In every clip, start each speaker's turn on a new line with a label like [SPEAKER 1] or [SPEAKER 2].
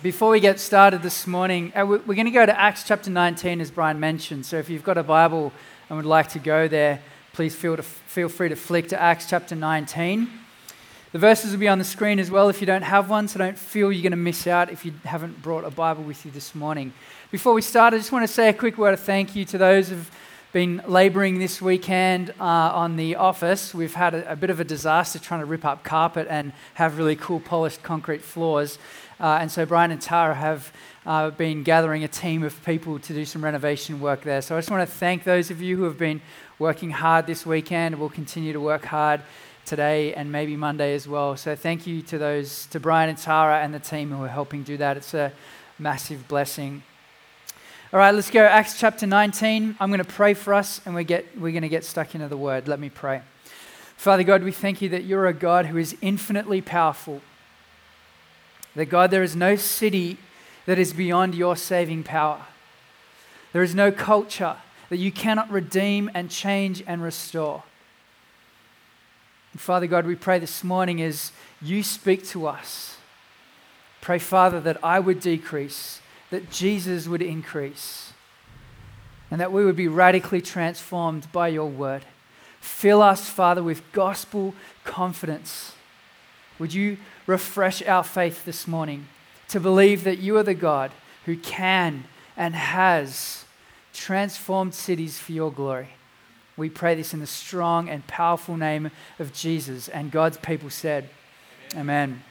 [SPEAKER 1] Before we get started this morning, uh, we're going to go to Acts chapter 19, as Brian mentioned. So if you've got a Bible and would like to go there, please feel, to, feel free to flick to Acts chapter 19. The verses will be on the screen as well if you don't have one, so don't feel you're going to miss out if you haven't brought a Bible with you this morning. Before we start, I just want to say a quick word of thank you to those who've been labouring this weekend uh, on the office. We've had a, a, bit of a disaster trying to rip up carpet and have really cool polished concrete floors. Uh, and so Brian and Tara have uh, been gathering a team of people to do some renovation work there. So I just want to thank those of you who have been working hard this weekend will continue to work hard today and maybe Monday as well. So thank you to those, to Brian and Tara and the team who are helping do that. It's a massive blessing. All right, let's go. Acts chapter 19. I'm going to pray for us and we get, we're going to get stuck into the word. Let me pray. Father God, we thank you that you're a God who is infinitely powerful that God, there is no city that is beyond your saving power. There is no culture that you cannot redeem and change and restore. And Father God, we pray this morning as you speak to us. Pray, Father, that I would decrease, that Jesus would increase, and that we would be radically transformed by your word. Fill us, Father, with gospel confidence. Would you refresh our faith this morning to believe that you are the God who can and has transformed cities for your glory. We pray this in the strong and powerful name of Jesus. And God's people said, Amen. Amen.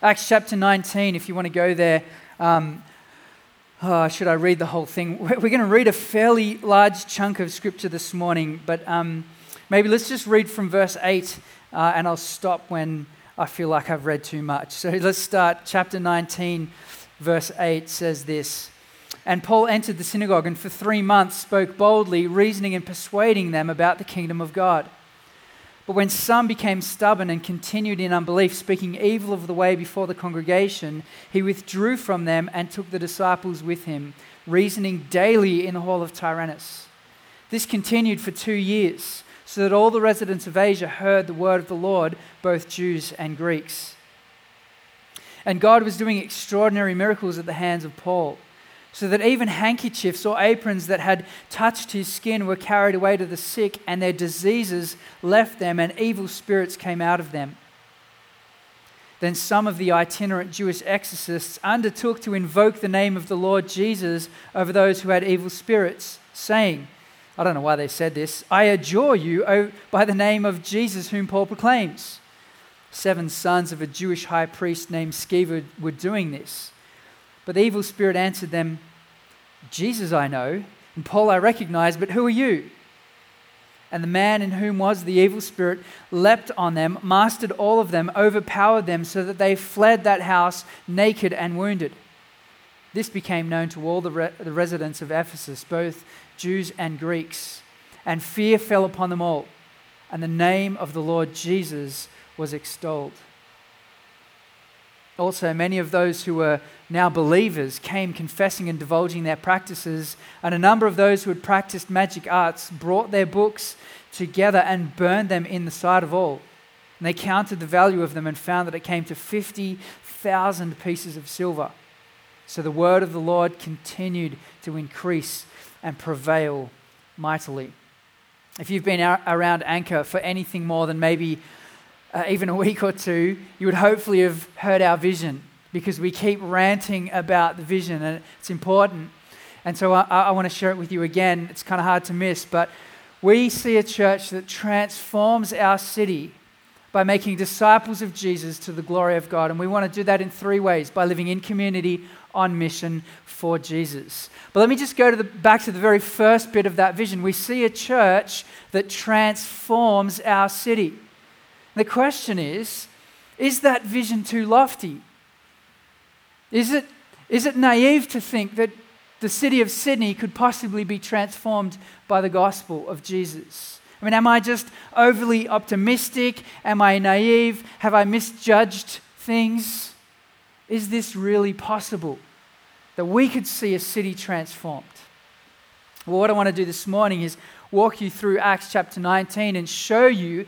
[SPEAKER 1] Acts chapter 19, if you want to go there. Um, oh, should I read the whole thing? We're going to read a fairly large chunk of scripture this morning, but um, maybe let's just read from verse 8 uh, and I'll stop when I feel like I've read too much. So let's start. Chapter 19, verse 8 says this And Paul entered the synagogue and for three months spoke boldly, reasoning and persuading them about the kingdom of God. But when some became stubborn and continued in unbelief, speaking evil of the way before the congregation, he withdrew from them and took the disciples with him, reasoning daily in the hall of Tyrannus. This continued for two years so that all the residents of Asia heard the word of the Lord, both Jews and Greeks. And God was doing extraordinary miracles at the hands of Paul, so that even handkerchiefs or aprons that had touched his skin were carried away to the sick, and their diseases left them, and evil spirits came out of them. Then some of the itinerant Jewish exorcists undertook to invoke the name of the Lord Jesus over those who had evil spirits, saying, I don't know why they said this. I adjure you by the name of Jesus, whom Paul proclaims. Seven sons of a Jewish high priest named Sceva were doing this. But the evil spirit answered them, Jesus I know, and Paul I recognize, but who are you? And the man in whom was the evil spirit leapt on them, mastered all of them, overpowered them, so that they fled that house naked and wounded. This became known to all the, re- the residents of Ephesus, both Jews and Greeks, and fear fell upon them all, and the name of the Lord Jesus was extolled. Also, many of those who were now believers came confessing and divulging their practices, and a number of those who had practiced magic arts brought their books together and burned them in the sight of all. And they counted the value of them and found that it came to 50,000 pieces of silver. So the word of the Lord continued to increase and prevail mightily. If you've been around Anchor for anything more than maybe uh, even a week or two, you would hopefully have heard our vision because we keep ranting about the vision and it's important. And so I, I want to share it with you again. It's kind of hard to miss, but we see a church that transforms our city by making disciples of Jesus to the glory of God. And we want to do that in three ways by living in community, on mission for Jesus. But let me just go to the, back to the very first bit of that vision. We see a church that transforms our city. The question is is that vision too lofty? Is it, is it naive to think that the city of Sydney could possibly be transformed by the gospel of Jesus? I mean, am I just overly optimistic? Am I naive? Have I misjudged things? Is this really possible? That we could see a city transformed? Well, what I want to do this morning is walk you through Acts chapter 19 and show you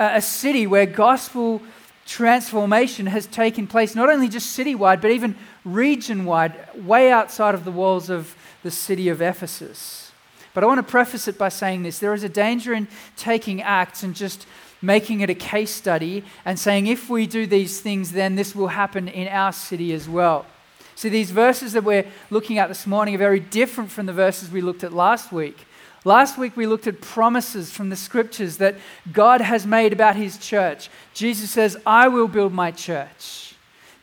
[SPEAKER 1] uh, a city where gospel transformation has taken place, not only just citywide, but even region wide, way outside of the walls of the city of Ephesus. But I want to preface it by saying this there is a danger in taking Acts and just making it a case study and saying, if we do these things, then this will happen in our city as well. See, these verses that we're looking at this morning are very different from the verses we looked at last week. Last week we looked at promises from the scriptures that God has made about his church. Jesus says, I will build my church.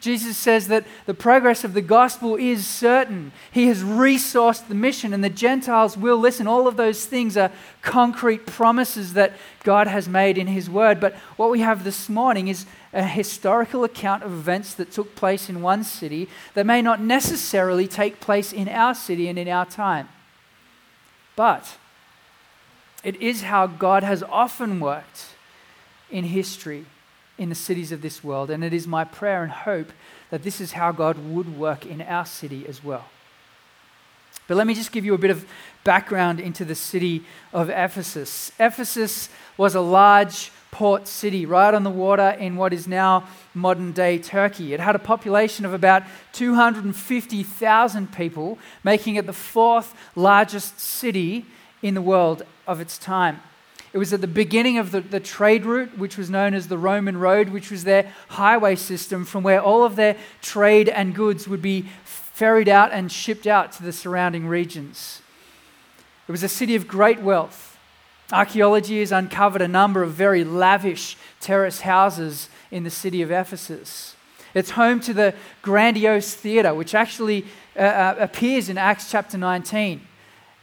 [SPEAKER 1] Jesus says that the progress of the gospel is certain. He has resourced the mission, and the Gentiles will listen. All of those things are concrete promises that God has made in His word. But what we have this morning is a historical account of events that took place in one city that may not necessarily take place in our city and in our time. But it is how God has often worked in history in the cities of this world. And it is my prayer and hope that this is how God would work in our city as well. But let me just give you a bit of background into the city of Ephesus. Ephesus was a large port city right on the water in what is now modern day Turkey. It had a population of about 250,000 people, making it the fourth largest city in the world of its time. It was at the beginning of the, the trade route, which was known as the Roman Road, which was their highway system from where all of their trade and goods would be ferried out and shipped out to the surrounding regions. It was a city of great wealth. Archaeology has uncovered a number of very lavish terrace houses in the city of Ephesus. It's home to the grandiose theatre, which actually uh, uh appears in Acts chapter 19.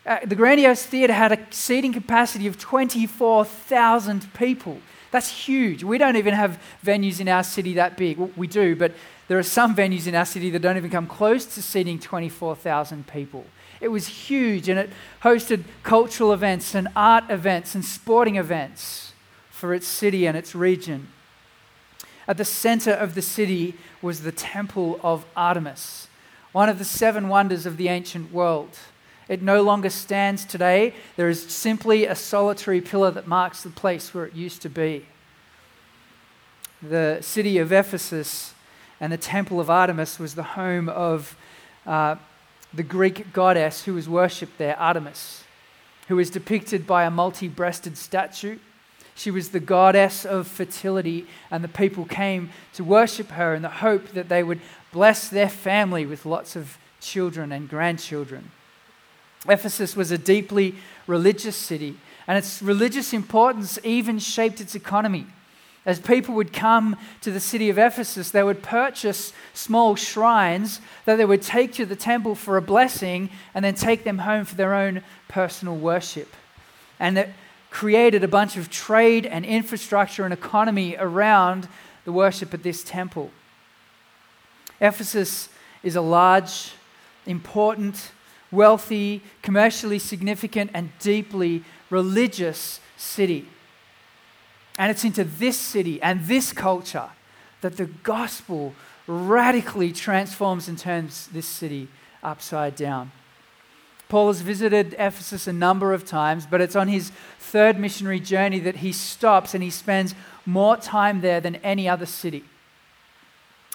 [SPEAKER 1] Uh, the Grandiose Theatre had a seating capacity of 24,000 people. That's huge. We don't even have venues in our city that big. Well, we do, but there are some venues in our city that don't even come close to seating 24,000 people. It was huge and it hosted cultural events and art events and sporting events for its city and its region. At the center of the city was the Temple of Artemis, one of the seven wonders of the ancient world. It no longer stands today. There is simply a solitary pillar that marks the place where it used to be. The city of Ephesus and the temple of Artemis was the home of uh, the Greek goddess who was worshipped there, Artemis, who is depicted by a multi breasted statue. She was the goddess of fertility, and the people came to worship her in the hope that they would bless their family with lots of children and grandchildren. Ephesus was a deeply religious city, and its religious importance even shaped its economy. As people would come to the city of Ephesus, they would purchase small shrines that they would take to the temple for a blessing and then take them home for their own personal worship. And that created a bunch of trade and infrastructure and economy around the worship at this temple. Ephesus is a large, important, wealthy, commercially significant, and deeply religious city. And it's into this city and this culture that the gospel radically transforms and turns this city upside down. Paul has visited Ephesus a number of times, but it's on his third missionary journey that he stops and he spends more time there than any other city.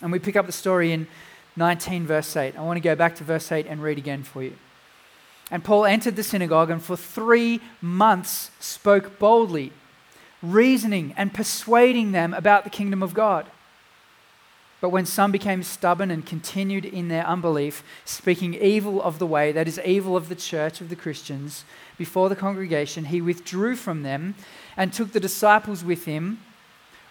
[SPEAKER 1] And we pick up the story in 19, verse 8. I want to go back to verse 8 and read again for you. And Paul entered the synagogue and for three months spoke boldly, reasoning and persuading them about the kingdom of God. But when some became stubborn and continued in their unbelief, speaking evil of the way, that is, evil of the church of the Christians, before the congregation, he withdrew from them and took the disciples with him,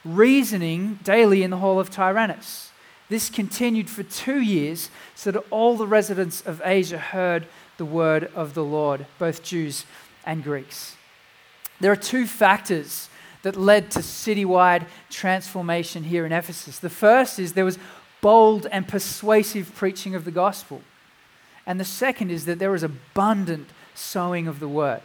[SPEAKER 1] reasoning daily in the hall of Tyrannus. This continued for two years, so that all the residents of Asia heard the word of the Lord, both Jews and Greeks. There are two factors that led to citywide transformation here in Ephesus. The first is there was bold and persuasive preaching of the gospel. And the second is that there was abundant sowing of the word.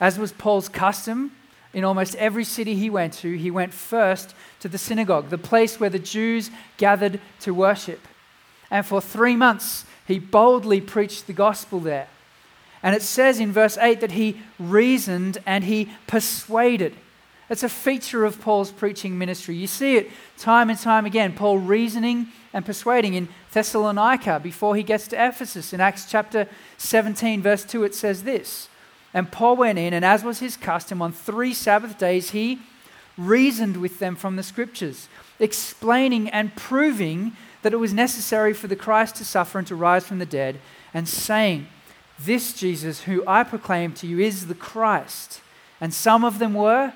[SPEAKER 1] As was Paul's custom, in almost every city he went to, he went first to the synagogue, the place where the Jews gathered to worship. And for three months, he boldly preached the gospel there. And it says in verse 8 that he reasoned and he persuaded. It's a feature of Paul's preaching ministry. You see it time and time again. Paul reasoning and persuading in Thessalonica before he gets to Ephesus. In Acts chapter 17, verse 2, it says this And Paul went in, and as was his custom, on three Sabbath days, he reasoned with them from the scriptures, explaining and proving that it was necessary for the Christ to suffer and to rise from the dead, and saying, This Jesus, who I proclaim to you, is the Christ. And some of them were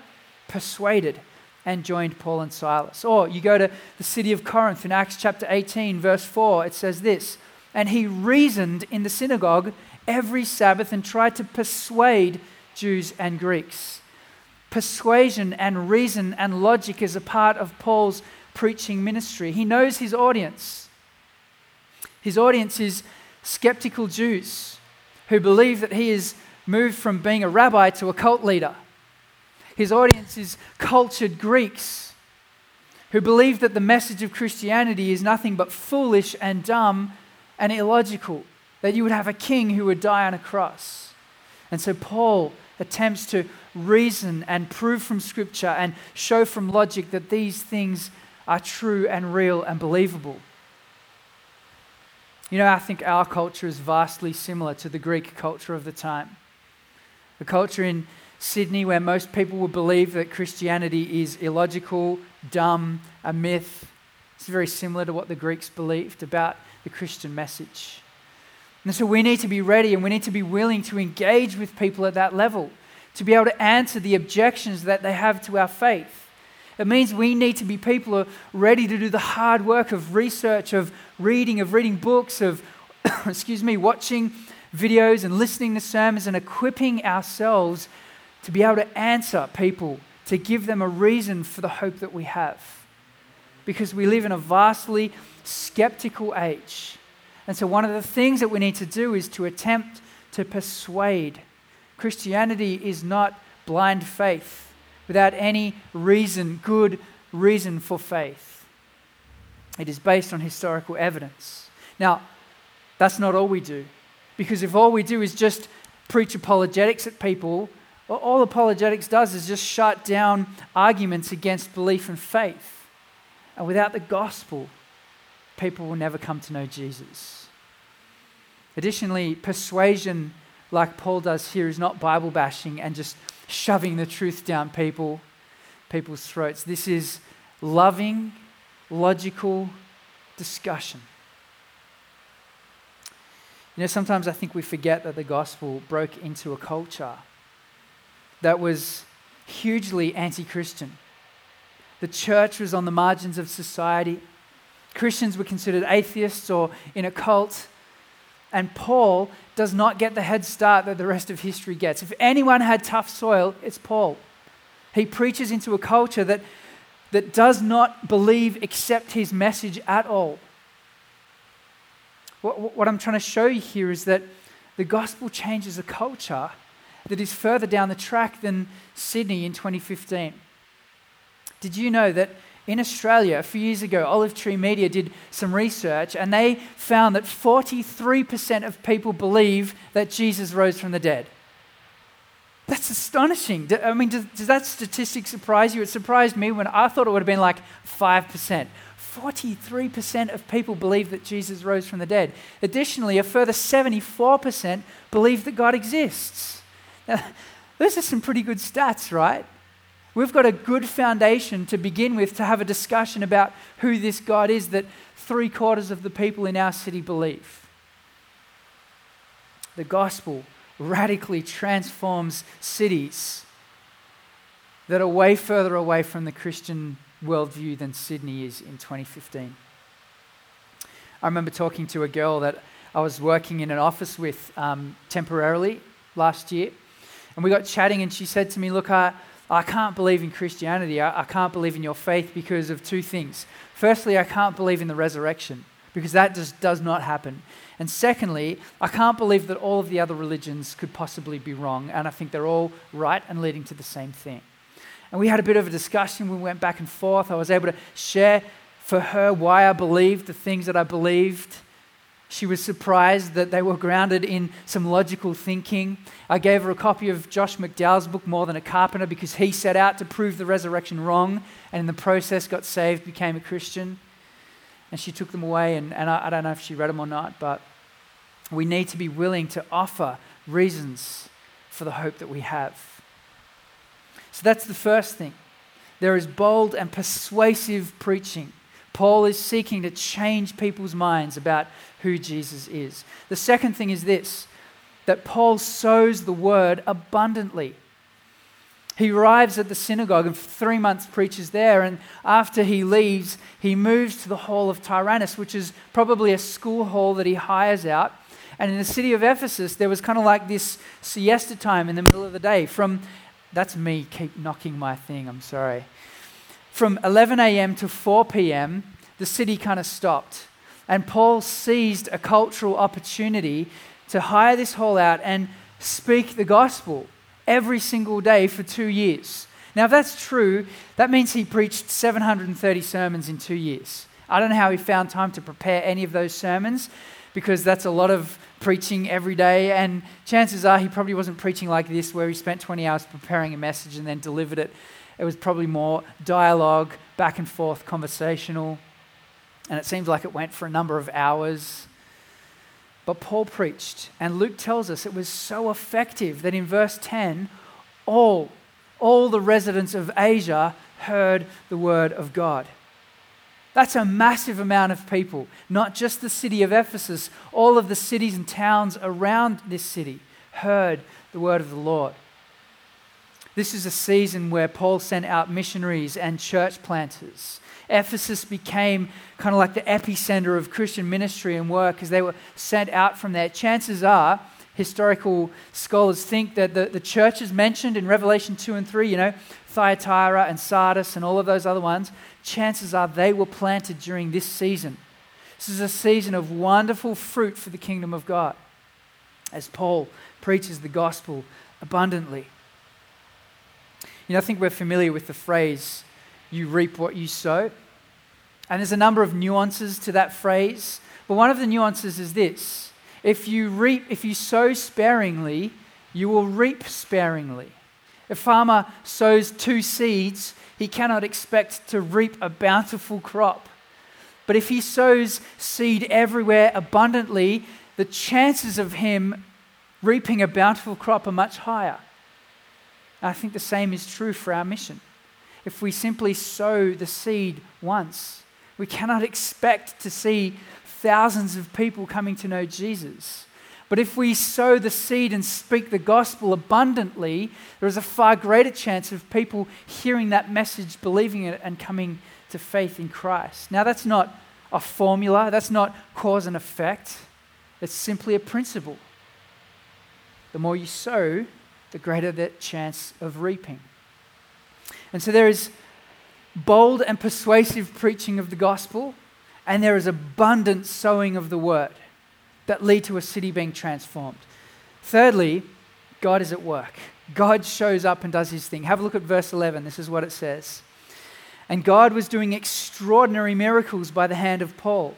[SPEAKER 1] persuaded and joined Paul and Silas. Or you go to the city of Corinth in Acts chapter 18, verse 4, it says this And he reasoned in the synagogue every Sabbath and tried to persuade Jews and Greeks. Persuasion and reason and logic is a part of Paul's preaching ministry. He knows his audience. His audience is skeptical Jews who believe that he is moved from being a rabbi to a cult leader. His audience is cultured Greeks who believe that the message of Christianity is nothing but foolish and dumb and illogical, that you would have a king who would die on a cross. And so Paul attempts to reason and prove from Scripture and show from logic that these things are true and real and believable. You know, I think our culture is vastly similar to the Greek culture of the time. The culture in Sydney, where most people would believe that Christianity is illogical, dumb, a myth. It's very similar to what the Greeks believed about the Christian message. And so we need to be ready and we need to be willing to engage with people at that level, to be able to answer the objections that they have to our faith. It means we need to be people who are ready to do the hard work of research, of reading, of reading books, of, excuse me, watching videos and listening to sermons and equipping ourselves to be able to answer people, to give them a reason for the hope that we have. Because we live in a vastly skeptical age. And so, one of the things that we need to do is to attempt to persuade. Christianity is not blind faith without any reason, good reason for faith. It is based on historical evidence. Now, that's not all we do. Because if all we do is just preach apologetics at people all apologetics does is just shut down arguments against belief and faith. And without the gospel, people will never come to know Jesus. Additionally, persuasion, like Paul does here, is not Bible bashing and just shoving the truth down people, people's throats. This is loving, logical discussion. You know, sometimes I think we forget that the gospel broke into a culture that was hugely anti Christian. The church was on the margins of society. Christians were considered atheists or in a cult. And Paul does not get the head start that the rest of history gets. If anyone had tough soil, it's Paul. He preaches into a culture that, that does not believe, accept his message at all. What, what I'm trying to show you here is that the gospel changes a culture that is further down the track than Sydney in 2015. Did you know that in Australia, a few years ago, Olive Tree Media did some research and they found that 43% of people believe that Jesus rose from the dead? That's astonishing. I mean, does, does, that statistic surprise you? It surprised me when I thought it would have been like 5%. 43% of people believe that Jesus rose from the dead. Additionally, a further 74% believe that God exists. Now, those are some pretty good stats, right? We've got a good foundation to begin with to have a discussion about who this God is that three quarters of the people in our city believe. The gospel radically transforms cities that are way further away from the Christian worldview than Sydney is in 2015. I remember talking to a girl that I was working in an office with um, temporarily last year. And we got chatting, and she said to me, Look, I, I can't believe in Christianity. I, I can't believe in your faith because of two things. Firstly, I can't believe in the resurrection because that just does not happen. And secondly, I can't believe that all of the other religions could possibly be wrong, and I think they're all right and leading to the same thing. And we had a bit of a discussion. We went back and forth. I was able to share for her why I believed the things that I believed. She was surprised that they were grounded in some logical thinking. I gave her a copy of Josh McDowell's book, More Than a Carpenter, because he set out to prove the resurrection wrong and in the process got saved, became a Christian. And she took them away, and, and I, I don't know if she read them or not, but we need to be willing to offer reasons for the hope that we have. So that's the first thing. There is bold and persuasive preaching. Paul is seeking to change people's minds about who Jesus is. The second thing is this that Paul sows the word abundantly. He arrives at the synagogue and for three months preaches there. And after he leaves, he moves to the hall of Tyrannus, which is probably a school hall that he hires out. And in the city of Ephesus, there was kind of like this siesta time in the middle of the day. From that's me keep knocking my thing, I'm sorry. From 11 a.m. to 4 p.m., the city kind of stopped. And Paul seized a cultural opportunity to hire this hall out and speak the gospel every single day for two years. Now, if that's true, that means he preached 730 sermons in two years. I don't know how he found time to prepare any of those sermons because that's a lot of preaching every day. And chances are he probably wasn't preaching like this, where he spent 20 hours preparing a message and then delivered it. It was probably more dialogue, back and forth, conversational and it seems like it went for a number of hours. But Paul preached, and Luke tells us it was so effective that in verse 10, all, all the residents of Asia heard the word of God. That's a massive amount of people, not just the city of Ephesus, all of the cities and towns around this city heard the word of the Lord. This is a season where Paul sent out missionaries and church planters. Ephesus became kind of like the epicenter of Christian ministry and work as they were sent out from there. Chances are, historical scholars think that the, the churches mentioned in Revelation 2 and 3, you know, Thyatira and Sardis and all of those other ones, chances are they were planted during this season. This is a season of wonderful fruit for the kingdom of God as Paul preaches the gospel abundantly. You know, I think we're familiar with the phrase, you reap what you sow. And there's a number of nuances to that phrase. But one of the nuances is this if you reap, if you sow sparingly, you will reap sparingly. If a farmer sows two seeds, he cannot expect to reap a bountiful crop. But if he sows seed everywhere abundantly, the chances of him reaping a bountiful crop are much higher. I think the same is true for our mission. If we simply sow the seed once, we cannot expect to see thousands of people coming to know Jesus. But if we sow the seed and speak the gospel abundantly, there is a far greater chance of people hearing that message, believing it, and coming to faith in Christ. Now, that's not a formula, that's not cause and effect, it's simply a principle. The more you sow, the greater the chance of reaping. And so there is bold and persuasive preaching of the gospel, and there is abundant sowing of the word that lead to a city being transformed. Thirdly, God is at work. God shows up and does his thing. Have a look at verse 11. This is what it says. And God was doing extraordinary miracles by the hand of Paul,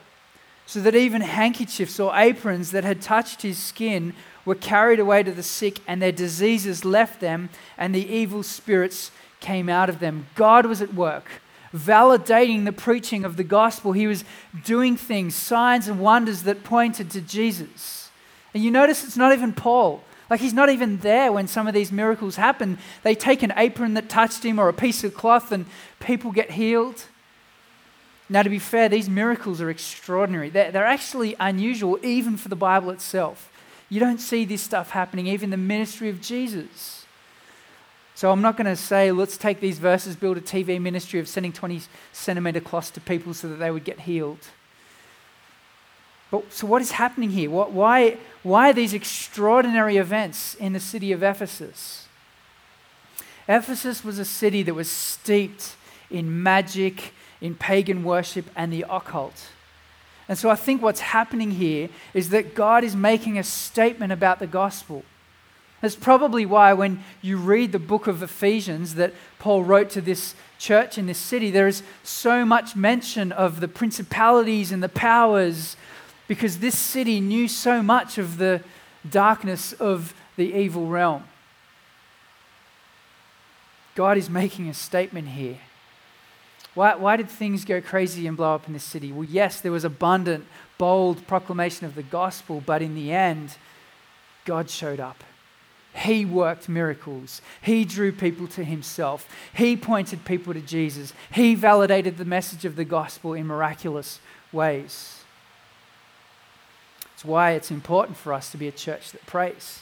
[SPEAKER 1] so that even handkerchiefs or aprons that had touched his skin were carried away to the sick, and their diseases left them, and the evil spirits came out of them. God was at work, validating the preaching of the gospel. He was doing things, signs and wonders that pointed to Jesus. And you notice it's not even Paul. Like he's not even there when some of these miracles happen. They take an apron that touched him or a piece of cloth and people get healed. Now, to be fair, these miracles are extraordinary. They're, they're actually unusual even for the Bible itself. You don't see this stuff happening even the ministry of Jesus. So I'm not going to say, let's take these verses, build a TV ministry of sending 20 centimeter cloths to people so that they would get healed. But so what is happening here? What, why, why are these extraordinary events in the city of Ephesus? Ephesus was a city that was steeped in magic, in pagan worship, and the occult. And so I think what's happening here is that God is making a statement about the gospel. That's probably why, when you read the book of Ephesians that Paul wrote to this church in this city, there is so much mention of the principalities and the powers, because this city knew so much of the darkness of the evil realm. God is making a statement here. Why, why did things go crazy and blow up in this city? Well, yes, there was abundant, bold proclamation of the gospel, but in the end, God showed up. He worked miracles. He drew people to himself. He pointed people to Jesus. He validated the message of the gospel in miraculous ways. It's why it's important for us to be a church that prays,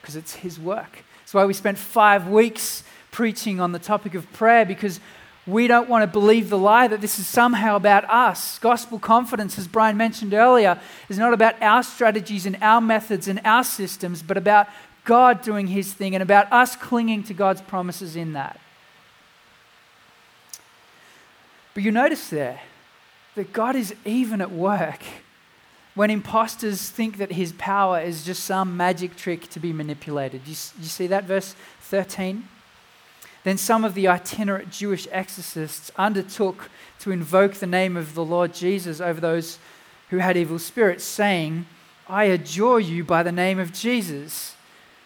[SPEAKER 1] because it's His work. It's why we spent five weeks preaching on the topic of prayer, because we don't want to believe the lie that this is somehow about us. Gospel confidence, as Brian mentioned earlier, is not about our strategies and our methods and our systems, but about God doing his thing and about us clinging to God's promises in that. But you notice there that God is even at work when imposters think that his power is just some magic trick to be manipulated. You, you see that, verse 13? Then some of the itinerant Jewish exorcists undertook to invoke the name of the Lord Jesus over those who had evil spirits, saying, I adjure you by the name of Jesus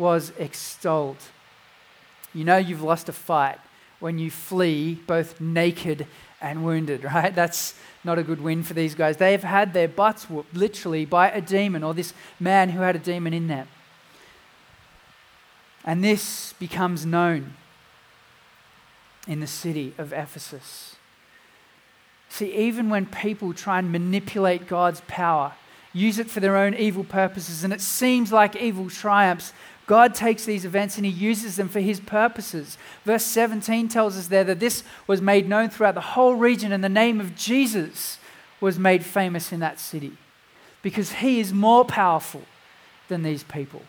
[SPEAKER 1] was extolled. You know you've lost a fight when you flee both naked and wounded, right? That's not a good win for these guys. They have had their butts whooped literally by a demon or this man who had a demon in them. And this becomes known in the city of Ephesus. See, even when people try and manipulate God's power, use it for their own evil purposes, and it seems like evil triumphs, God takes these events and he uses them for his purposes. Verse 17 tells us there that this was made known throughout the whole region, and the name of Jesus was made famous in that city because he is more powerful than these people.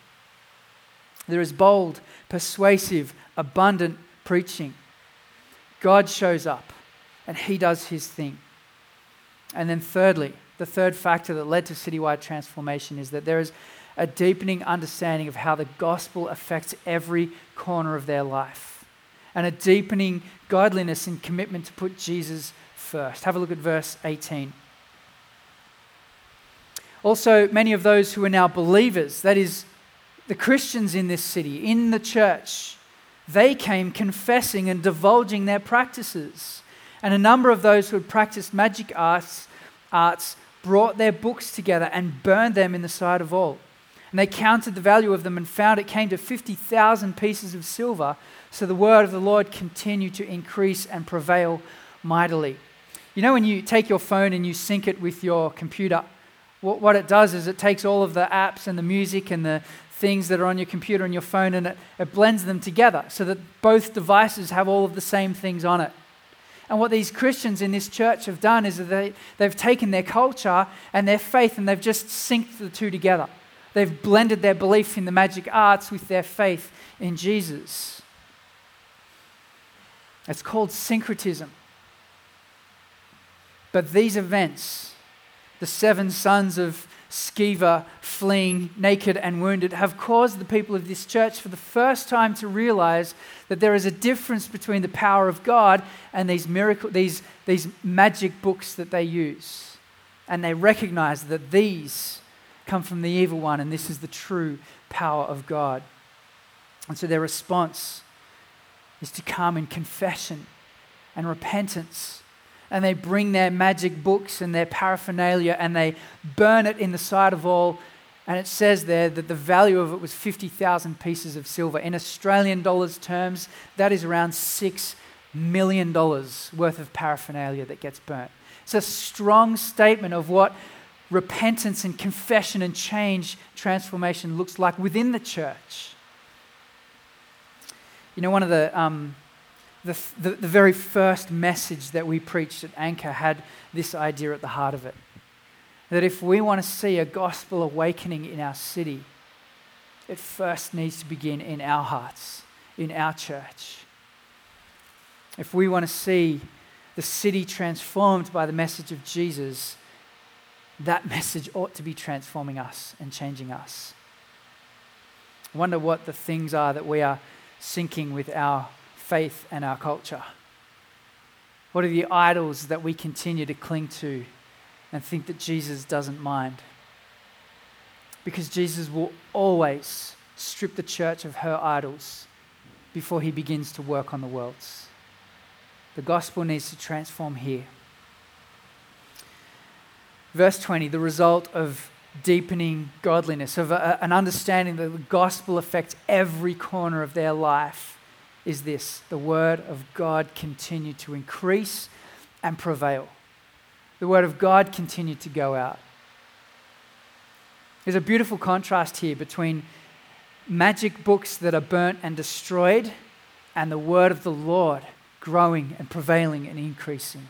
[SPEAKER 1] There is bold, persuasive, abundant preaching. God shows up and he does his thing. And then, thirdly, the third factor that led to citywide transformation is that there is a deepening understanding of how the gospel affects every corner of their life, and a deepening godliness and commitment to put Jesus first. Have a look at verse 18. Also, many of those who are now believers, that is, the Christians in this city, in the church, they came confessing and divulging their practices. And a number of those who had practiced magic arts, arts brought their books together and burned them in the sight of all. And they counted the value of them and found it came to 50,000 pieces of silver. So the word of the Lord continued to increase and prevail mightily. You know, when you take your phone and you sync it with your computer, what, what it does is it takes all of the apps and the music and the things that are on your computer and your phone and it, it blends them together so that both devices have all of the same things on it. And what these Christians in this church have done is that they, they've taken their culture and their faith and they've just synced the two together. They've blended their belief in the magic arts with their faith in Jesus. It's called syncretism. But these events, the seven sons of Sceva fleeing naked and wounded, have caused the people of this church for the first time to realize that there is a difference between the power of God and these miracle, these, these magic books that they use. And they recognize that these come from the evil one, and this is the true power of God. And so their response is to come in confession and repentance. And they bring their magic books and their paraphernalia and they burn it in the sight of all. And it says there that the value of it was 50,000 pieces of silver. In Australian dollars terms, that is around $6 million worth of paraphernalia that gets burnt. It's a strong statement of what repentance and confession and change, transformation looks like within the church. You know, one of the, um, the, the, the, very first message that we preached at Anchor had this idea at the heart of it. that if we want to see a gospel awakening in our city, it first needs to begin in our hearts, in our church. If we want to see the city transformed by the message of Jesus, that message ought to be transforming us and changing us. I wonder what the things are that we are syncing with our faith and our culture. What are the idols that we continue to cling to and think that Jesus doesn't mind? Because Jesus will always strip the church of her idols before he begins to work on the world's. The gospel needs to transform here. Verse 20, the result of deepening godliness, of a, an understanding that the gospel affects every corner of their life, is this the word of God continued to increase and prevail. The word of God continued to go out. There's a beautiful contrast here between magic books that are burnt and destroyed and the word of the Lord growing and prevailing and increasing.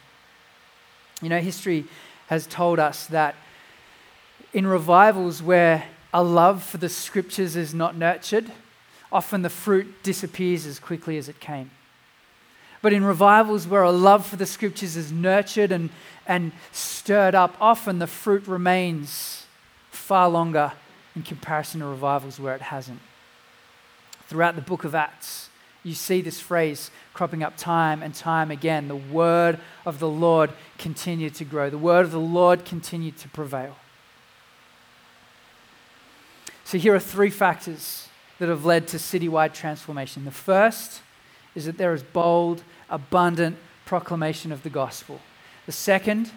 [SPEAKER 1] You know, history has told us that in revivals where a love for the scriptures is not nurtured, often the fruit disappears as quickly as it came. But in revivals where a love for the scriptures is nurtured and, and stirred up, often the fruit remains far longer in comparison to revivals where it hasn't. Throughout the book of Acts, you see this phrase cropping up time and time again. The word of the Lord continued to grow, the word of the Lord continued to prevail. So, here are three factors that have led to citywide transformation. The first is that there is bold, abundant proclamation of the gospel. The second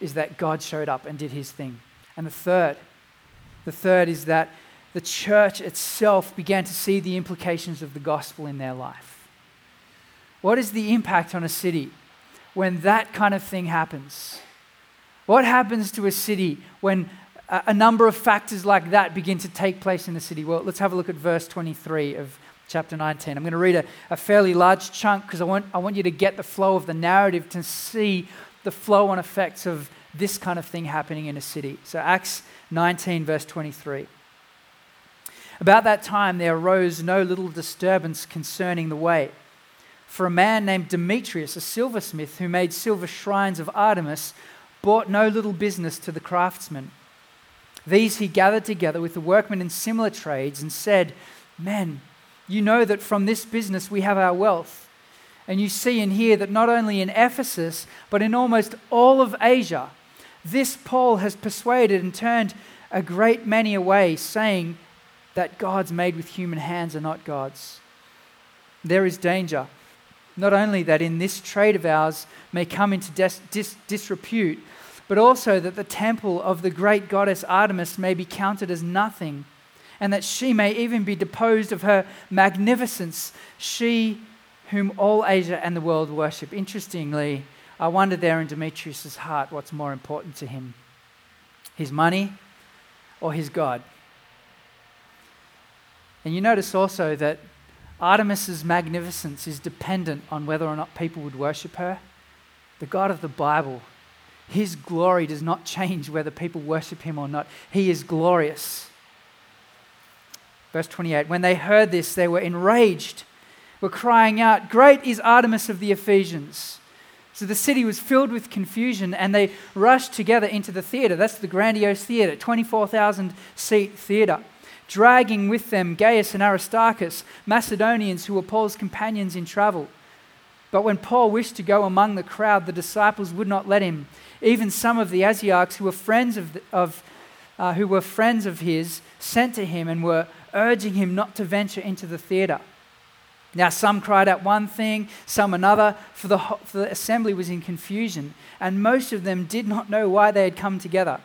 [SPEAKER 1] is that God showed up and did his thing. And the third, the third is that the church itself began to see the implications of the gospel in their life. What is the impact on a city when that kind of thing happens? What happens to a city when a number of factors like that begin to take place in the city? Well, let's have a look at verse 23 of chapter 19. I'm going to read a, a fairly large chunk because I want, I want you to get the flow of the narrative to see the flow on effects of this kind of thing happening in a city. So, Acts 19, verse 23. About that time, there arose no little disturbance concerning the way. For a man named Demetrius, a silversmith who made silver shrines of Artemis, brought no little business to the craftsmen. These he gathered together with the workmen in similar trades and said, Men, you know that from this business we have our wealth. And you see and hear that not only in Ephesus, but in almost all of Asia, this Paul has persuaded and turned a great many away, saying, that gods made with human hands are not gods. There is danger. Not only that in this trade of ours may come into dis- dis- disrepute, but also that the temple of the great goddess Artemis may be counted as nothing, and that she may even be deposed of her magnificence, she whom all Asia and the world worship. Interestingly, I wonder there in Demetrius' heart what's more important to him his money or his God? And you notice also that Artemis's magnificence is dependent on whether or not people would worship her. The God of the Bible, his glory does not change whether people worship him or not. He is glorious. Verse 28 When they heard this, they were enraged, were crying out, Great is Artemis of the Ephesians. So the city was filled with confusion and they rushed together into the theater. That's the grandiose theater, 24,000 seat theater dragging with them Gaius and Aristarchus, Macedonians who were Paul's companions in travel. But when Paul wished to go among the crowd, the disciples would not let him. Even some of the Asiarchs who were friends of, the, of uh, who were friends of his sent to him and were urging him not to venture into the theater. Now, some cried out one thing, some another, for the, for the assembly was in confusion, and most of them did not know why they had come together.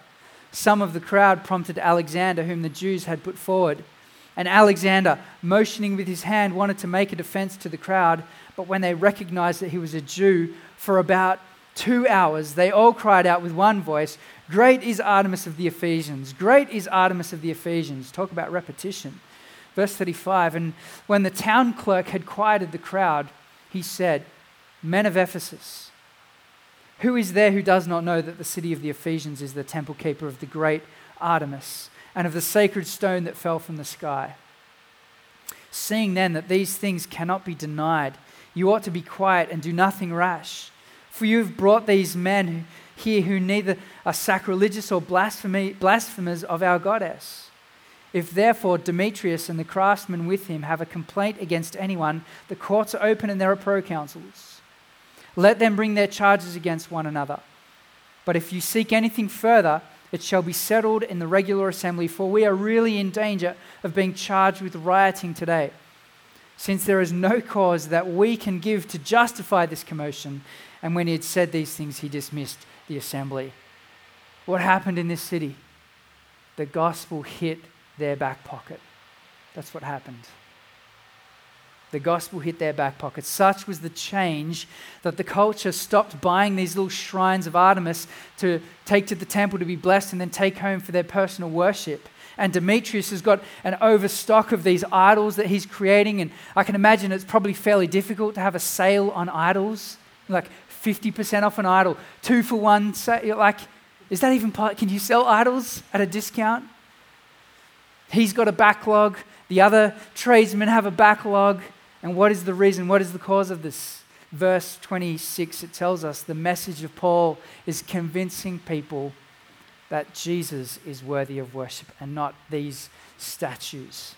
[SPEAKER 1] Some of the crowd prompted Alexander, whom the Jews had put forward. And Alexander, motioning with his hand, wanted to make a defense to the crowd, but when they recognized that he was a Jew, for about two hours they all cried out with one voice, Great is Artemis of the Ephesians! Great is Artemis of the Ephesians! Talk about repetition. Verse 35 And when the town clerk had quieted the crowd, he said, Men of Ephesus, Who is there who does not know that the city of the Ephesians is the temple keeper of the great Artemis and of the sacred stone that fell from the sky? Seeing then that these things cannot be denied, you ought to be quiet and do nothing rash. For you have brought these men here who neither are sacrilegious or blasphemers of our goddess. If therefore Demetrius and the craftsmen with him have a complaint against anyone, the courts are open and there are proconsuls. Let them bring their charges against one another. But if you seek anything further, it shall be settled in the regular assembly, for we are really in danger of being charged with rioting today, since there is no cause that we can give to justify this commotion. And when he had said these things, he dismissed the assembly. What happened in this city? The gospel hit their back pocket. That's what happened. The gospel hit their back pocket. Such was the change that the culture stopped buying these little shrines of Artemis to take to the temple to be blessed and then take home for their personal worship. And Demetrius has got an overstock of these idols that he's creating. And I can imagine it's probably fairly difficult to have a sale on idols, like 50% off an idol, two for one. Like, is that even part? Can you sell idols at a discount? He's got a backlog. The other tradesmen have a backlog. And what is the reason? What is the cause of this? Verse 26, it tells us the message of Paul is convincing people that Jesus is worthy of worship and not these statues.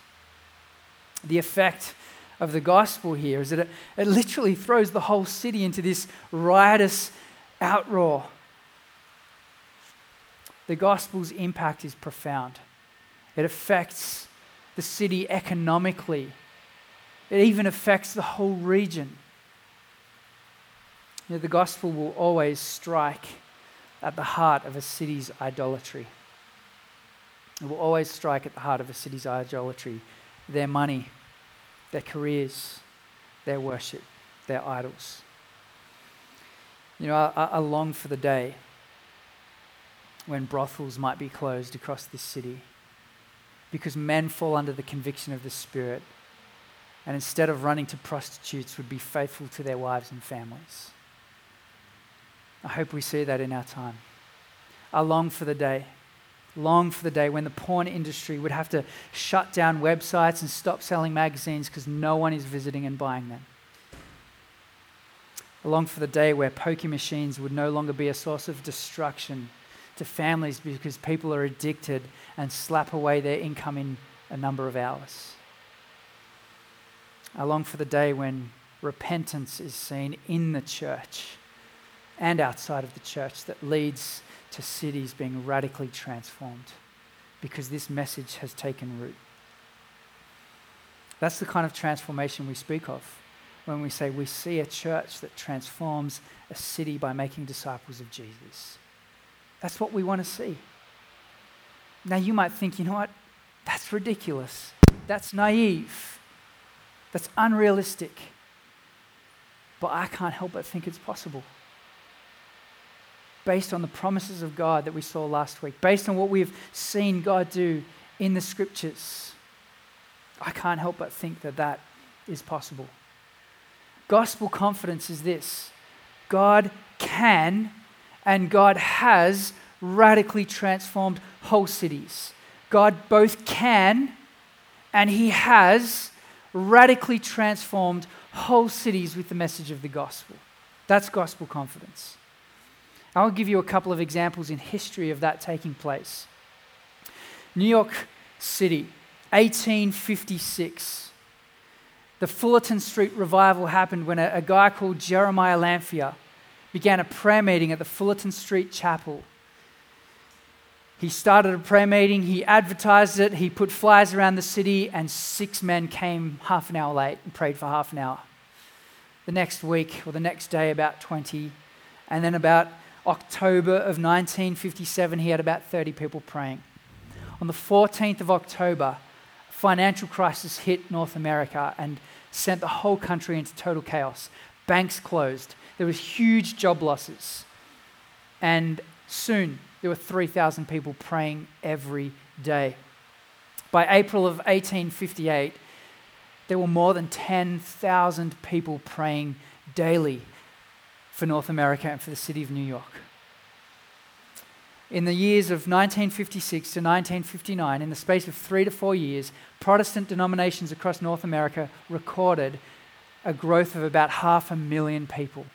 [SPEAKER 1] The effect of the gospel here is that it, it literally throws the whole city into this riotous outroar. The gospel's impact is profound. It affects the city economically, it even affects the whole region. You know, the gospel will always strike at the heart of a city's idolatry. It will always strike at the heart of a city's idolatry their money, their careers, their worship, their idols. You know, I, I, long for the day when brothels might be closed across this city because men fall under the conviction of the Spirit and instead of running to prostitutes would be faithful to their wives and families. I hope we see that in our time. I long for the day long for the day when the porn industry would have to shut down websites and stop selling magazines because no one is visiting and buying them. I long for the day where poker machines would no longer be a source of destruction to families because people are addicted and slap away their income in a number of hours. I long for the day when repentance is seen in the church and outside of the church that leads to cities being radically transformed because this message has taken root. That's the kind of transformation we speak of when we say we see a church that transforms a city by making disciples of Jesus. That's what we want to see. Now, you might think, you know what? That's ridiculous. That's naive. That's unrealistic. But I can't help but think it's possible based on the promises of God that we saw last week, based on what we've seen God do in the scriptures. I can't help but think that that is possible. Gospel confidence is this God can and God has radically transformed whole cities. God both can and He has radically transformed whole cities with the message of the gospel. That's gospel confidence. I'll give you a couple of examples in history of that taking place. New York City, 1856. The Fullerton Street revival happened when a, a guy called Jeremiah Lanphier began a prayer meeting at the Fullerton Street Chapel. He started a prayer meeting, he advertised it, he put flyers around the city, and six men came half an hour late and prayed for half an hour. The next week, or the next day, about 20, and then about October of 1957, he had about 30 people praying. On the 14th of October, a financial crisis hit North America and sent the whole country into total chaos. Banks closed. There was huge job losses. And soon there were 3,000 people praying every day. By April of 1858, there were more than 10,000 people praying daily for North America and for the city of New York. In the years of 1956 to 1959, in the space of three to four years, Protestant denominations across North America recorded a growth of about half a million people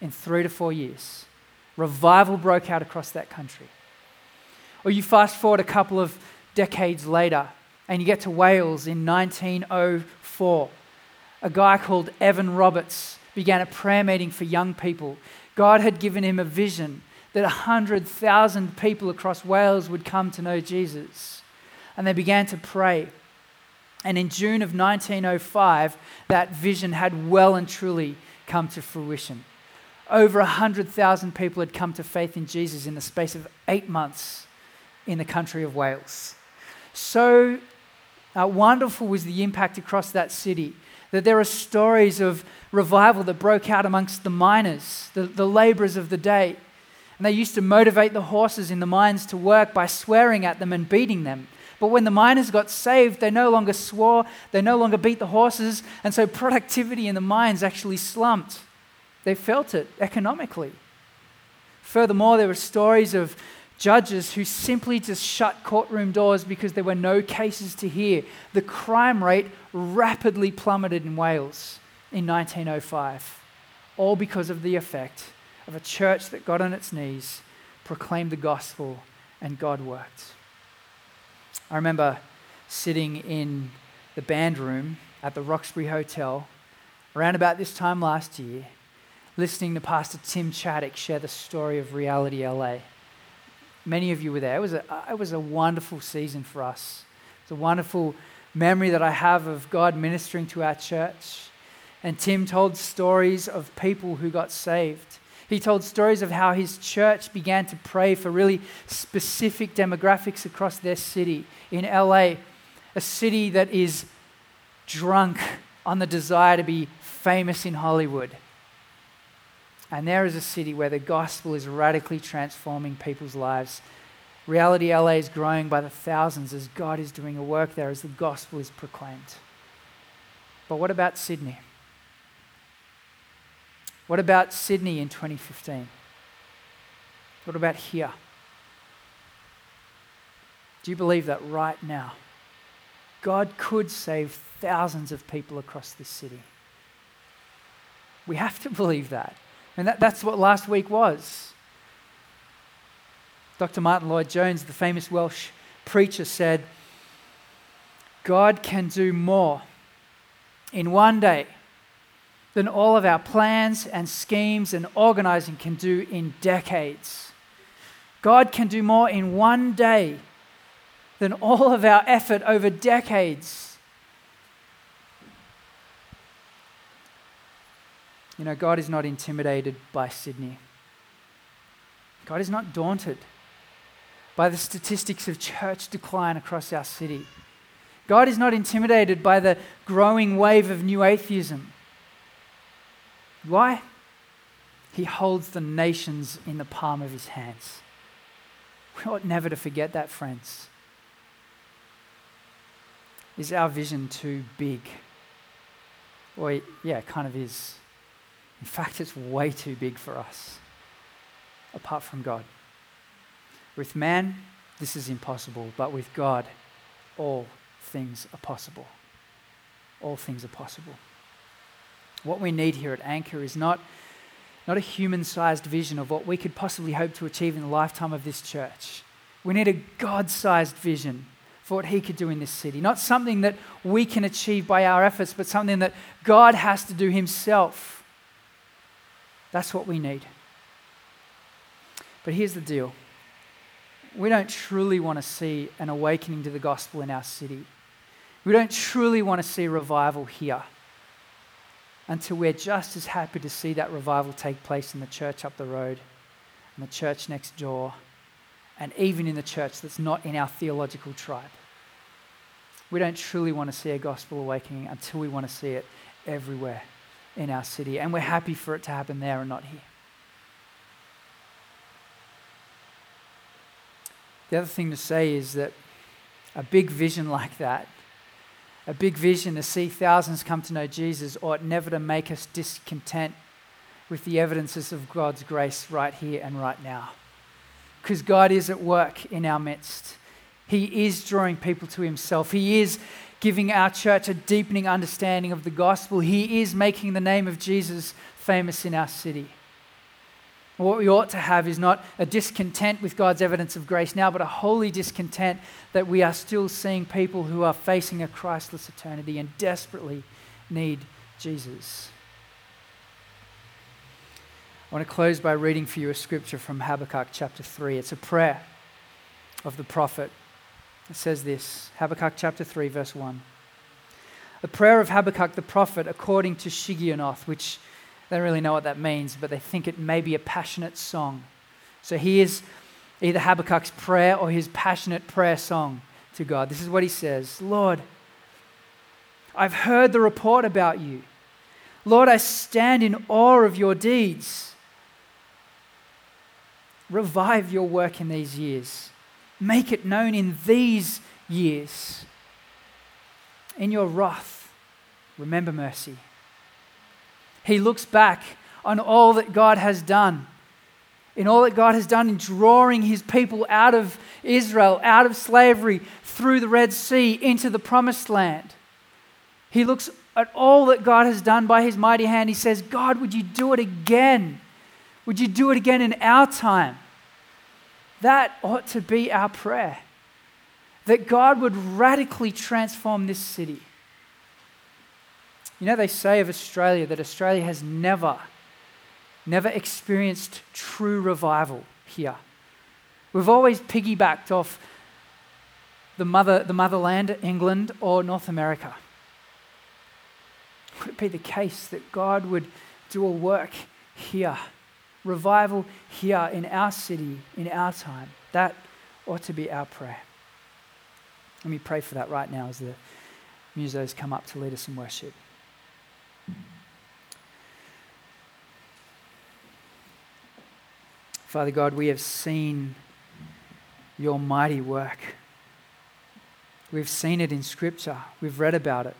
[SPEAKER 1] in three to four years. Revival broke out across that country. Or you fast forward a couple of decades later and you get to Wales in 1904. A guy called Evan Roberts began a prayer meeting for young people. God had given him a vision that 100,000 people across Wales would come to know Jesus. And they began to pray. And in June of 1905, that vision had well and truly come to fruition. Over 100,000 people had come to faith in Jesus in the space of eight months in the country of Wales. So uh, wonderful was the impact across that city that there are stories of revival that broke out amongst the miners, the, the laborers of the day. And they used to motivate the horses in the mines to work by swearing at them and beating them. But when the miners got saved, they no longer swore, they no longer beat the horses, and so productivity in the mines actually slumped. They felt it economically. Furthermore, there were stories of judges who simply just shut courtroom doors because there were no cases to hear. The crime rate rapidly plummeted in Wales in 1905, all because of the effect of a church that got on its knees, proclaimed the gospel, and God worked. I remember sitting in the band room at the Roxbury Hotel around about this time last year, listening to Pastor Tim Chaddick share the story of Reality LA. Many of you were there. It was a, it was a wonderful season for us. It's a wonderful memory that I have of God ministering to our church. And Tim told stories of people who got saved. He told stories of how his church began to pray for really specific demographics across their city in LA, a city that is drunk on the desire to be famous in Hollywood. And there is a city where the gospel is radically transforming people's lives. Reality LA is growing by the thousands as God is doing a work there, as the gospel is proclaimed. But what about Sydney? What about Sydney in 2015? What about here? Do you believe that right now? God could save thousands of people across this city. We have to believe that. And that, that's what last week was. Dr. Martyn Lloyd-Jones, the famous Welsh preacher, said, God can do more in one day than all of our plans and schemes and organizing can do in decades. God can do more in one day than all of our effort over decades. You know, God is not intimidated by Sydney. God is not daunted by the statistics of church decline across our city. God is not intimidated by the growing wave of new atheism. Why? He holds the nations in the palm of his hands. We ought never to forget that, friends. Is our vision too big? Or, yeah, it kind of is. In fact, it's way too big for us, apart from God. With man, this is impossible, but with God, all things are possible. All things are possible. What we need here at Anchor is not, not a human sized vision of what we could possibly hope to achieve in the lifetime of this church. We need a God sized vision for what He could do in this city. Not something that we can achieve by our efforts, but something that God has to do Himself that's what we need. But here's the deal we don't truly want to see an awakening to the gospel in our city. We don't truly want to see revival here until we're just as happy to see that revival take place in the church up the road, in the church next door, and even in the church that's not in our theological tribe. We don't truly want to see a gospel awakening until we want to see it everywhere in our city, and we're happy for it to happen there and not here. The other thing to say is that a big vision like that, a big vision to see thousands come to know Jesus, ought never to make us discontent with the evidences of God's grace right here and right now. Because God is at work in our midst. He is drawing people to Himself. He is giving our church a deepening understanding of the gospel. He is making the name of Jesus famous in our city. What we ought to have is not a discontent with God's evidence of grace now, but a holy discontent that we are still seeing people who are facing a Christless eternity and desperately need Jesus. I want to close by reading for you a scripture from Habakkuk chapter 3. It's a prayer of the prophet. It says this Habakkuk chapter 3, verse 1. A prayer of Habakkuk the prophet according to Shigionoth, which they don't really know what that means, but they think it may be a passionate song. So here's either Habakkuk's prayer or his passionate prayer song to God. This is what he says Lord, I've heard the report about you. Lord, I stand in awe of your deeds. Revive your work in these years. Make it known in these years. In your wrath, remember mercy. He looks back on all that God has done, in all that God has done in drawing his people out of Israel, out of slavery, through the Red Sea, into the promised land. He looks at all that God has done by his mighty hand. He says, God, would you do it again? Would you do it again in our time? That ought to be our prayer. That God would radically transform this city you know, they say of Australia that Australia has never, never experienced true revival here. We've always piggybacked off the, mother, the motherland, England, or North America. Could it be the case that God would do a work here, revival here in our city, in our time? That ought to be our prayer. Let me pray for that right now as the musos come up to lead us in worship. Father God, we have seen your mighty work. We've seen it in Scripture, we've read about it.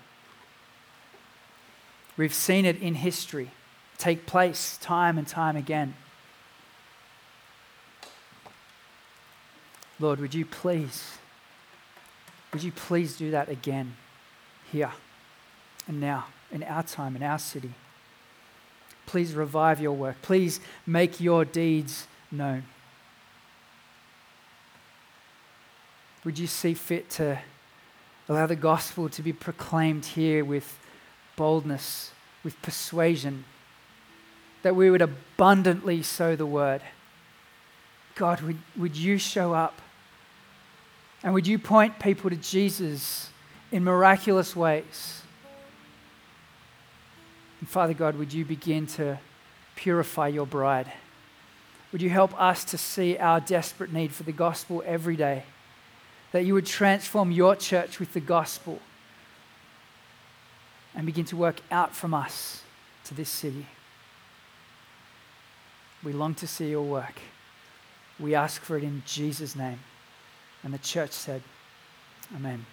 [SPEAKER 1] We've seen it in history take place time and time again. Lord, would you please, would you please do that again here and now, in our time, in our city? Please revive your work. Please make your deeds known. Would you see fit to allow the gospel to be proclaimed here with boldness, with persuasion, that we would abundantly sow the word? God, would, would you show up? And would you point people to Jesus in miraculous ways? And Father God, would you begin to purify your bride? Would you help us to see our desperate need for the gospel every day? That you would transform your church with the gospel and begin to work out from us to this city. We long to see your work. We ask for it in Jesus' name. And the church said, Amen.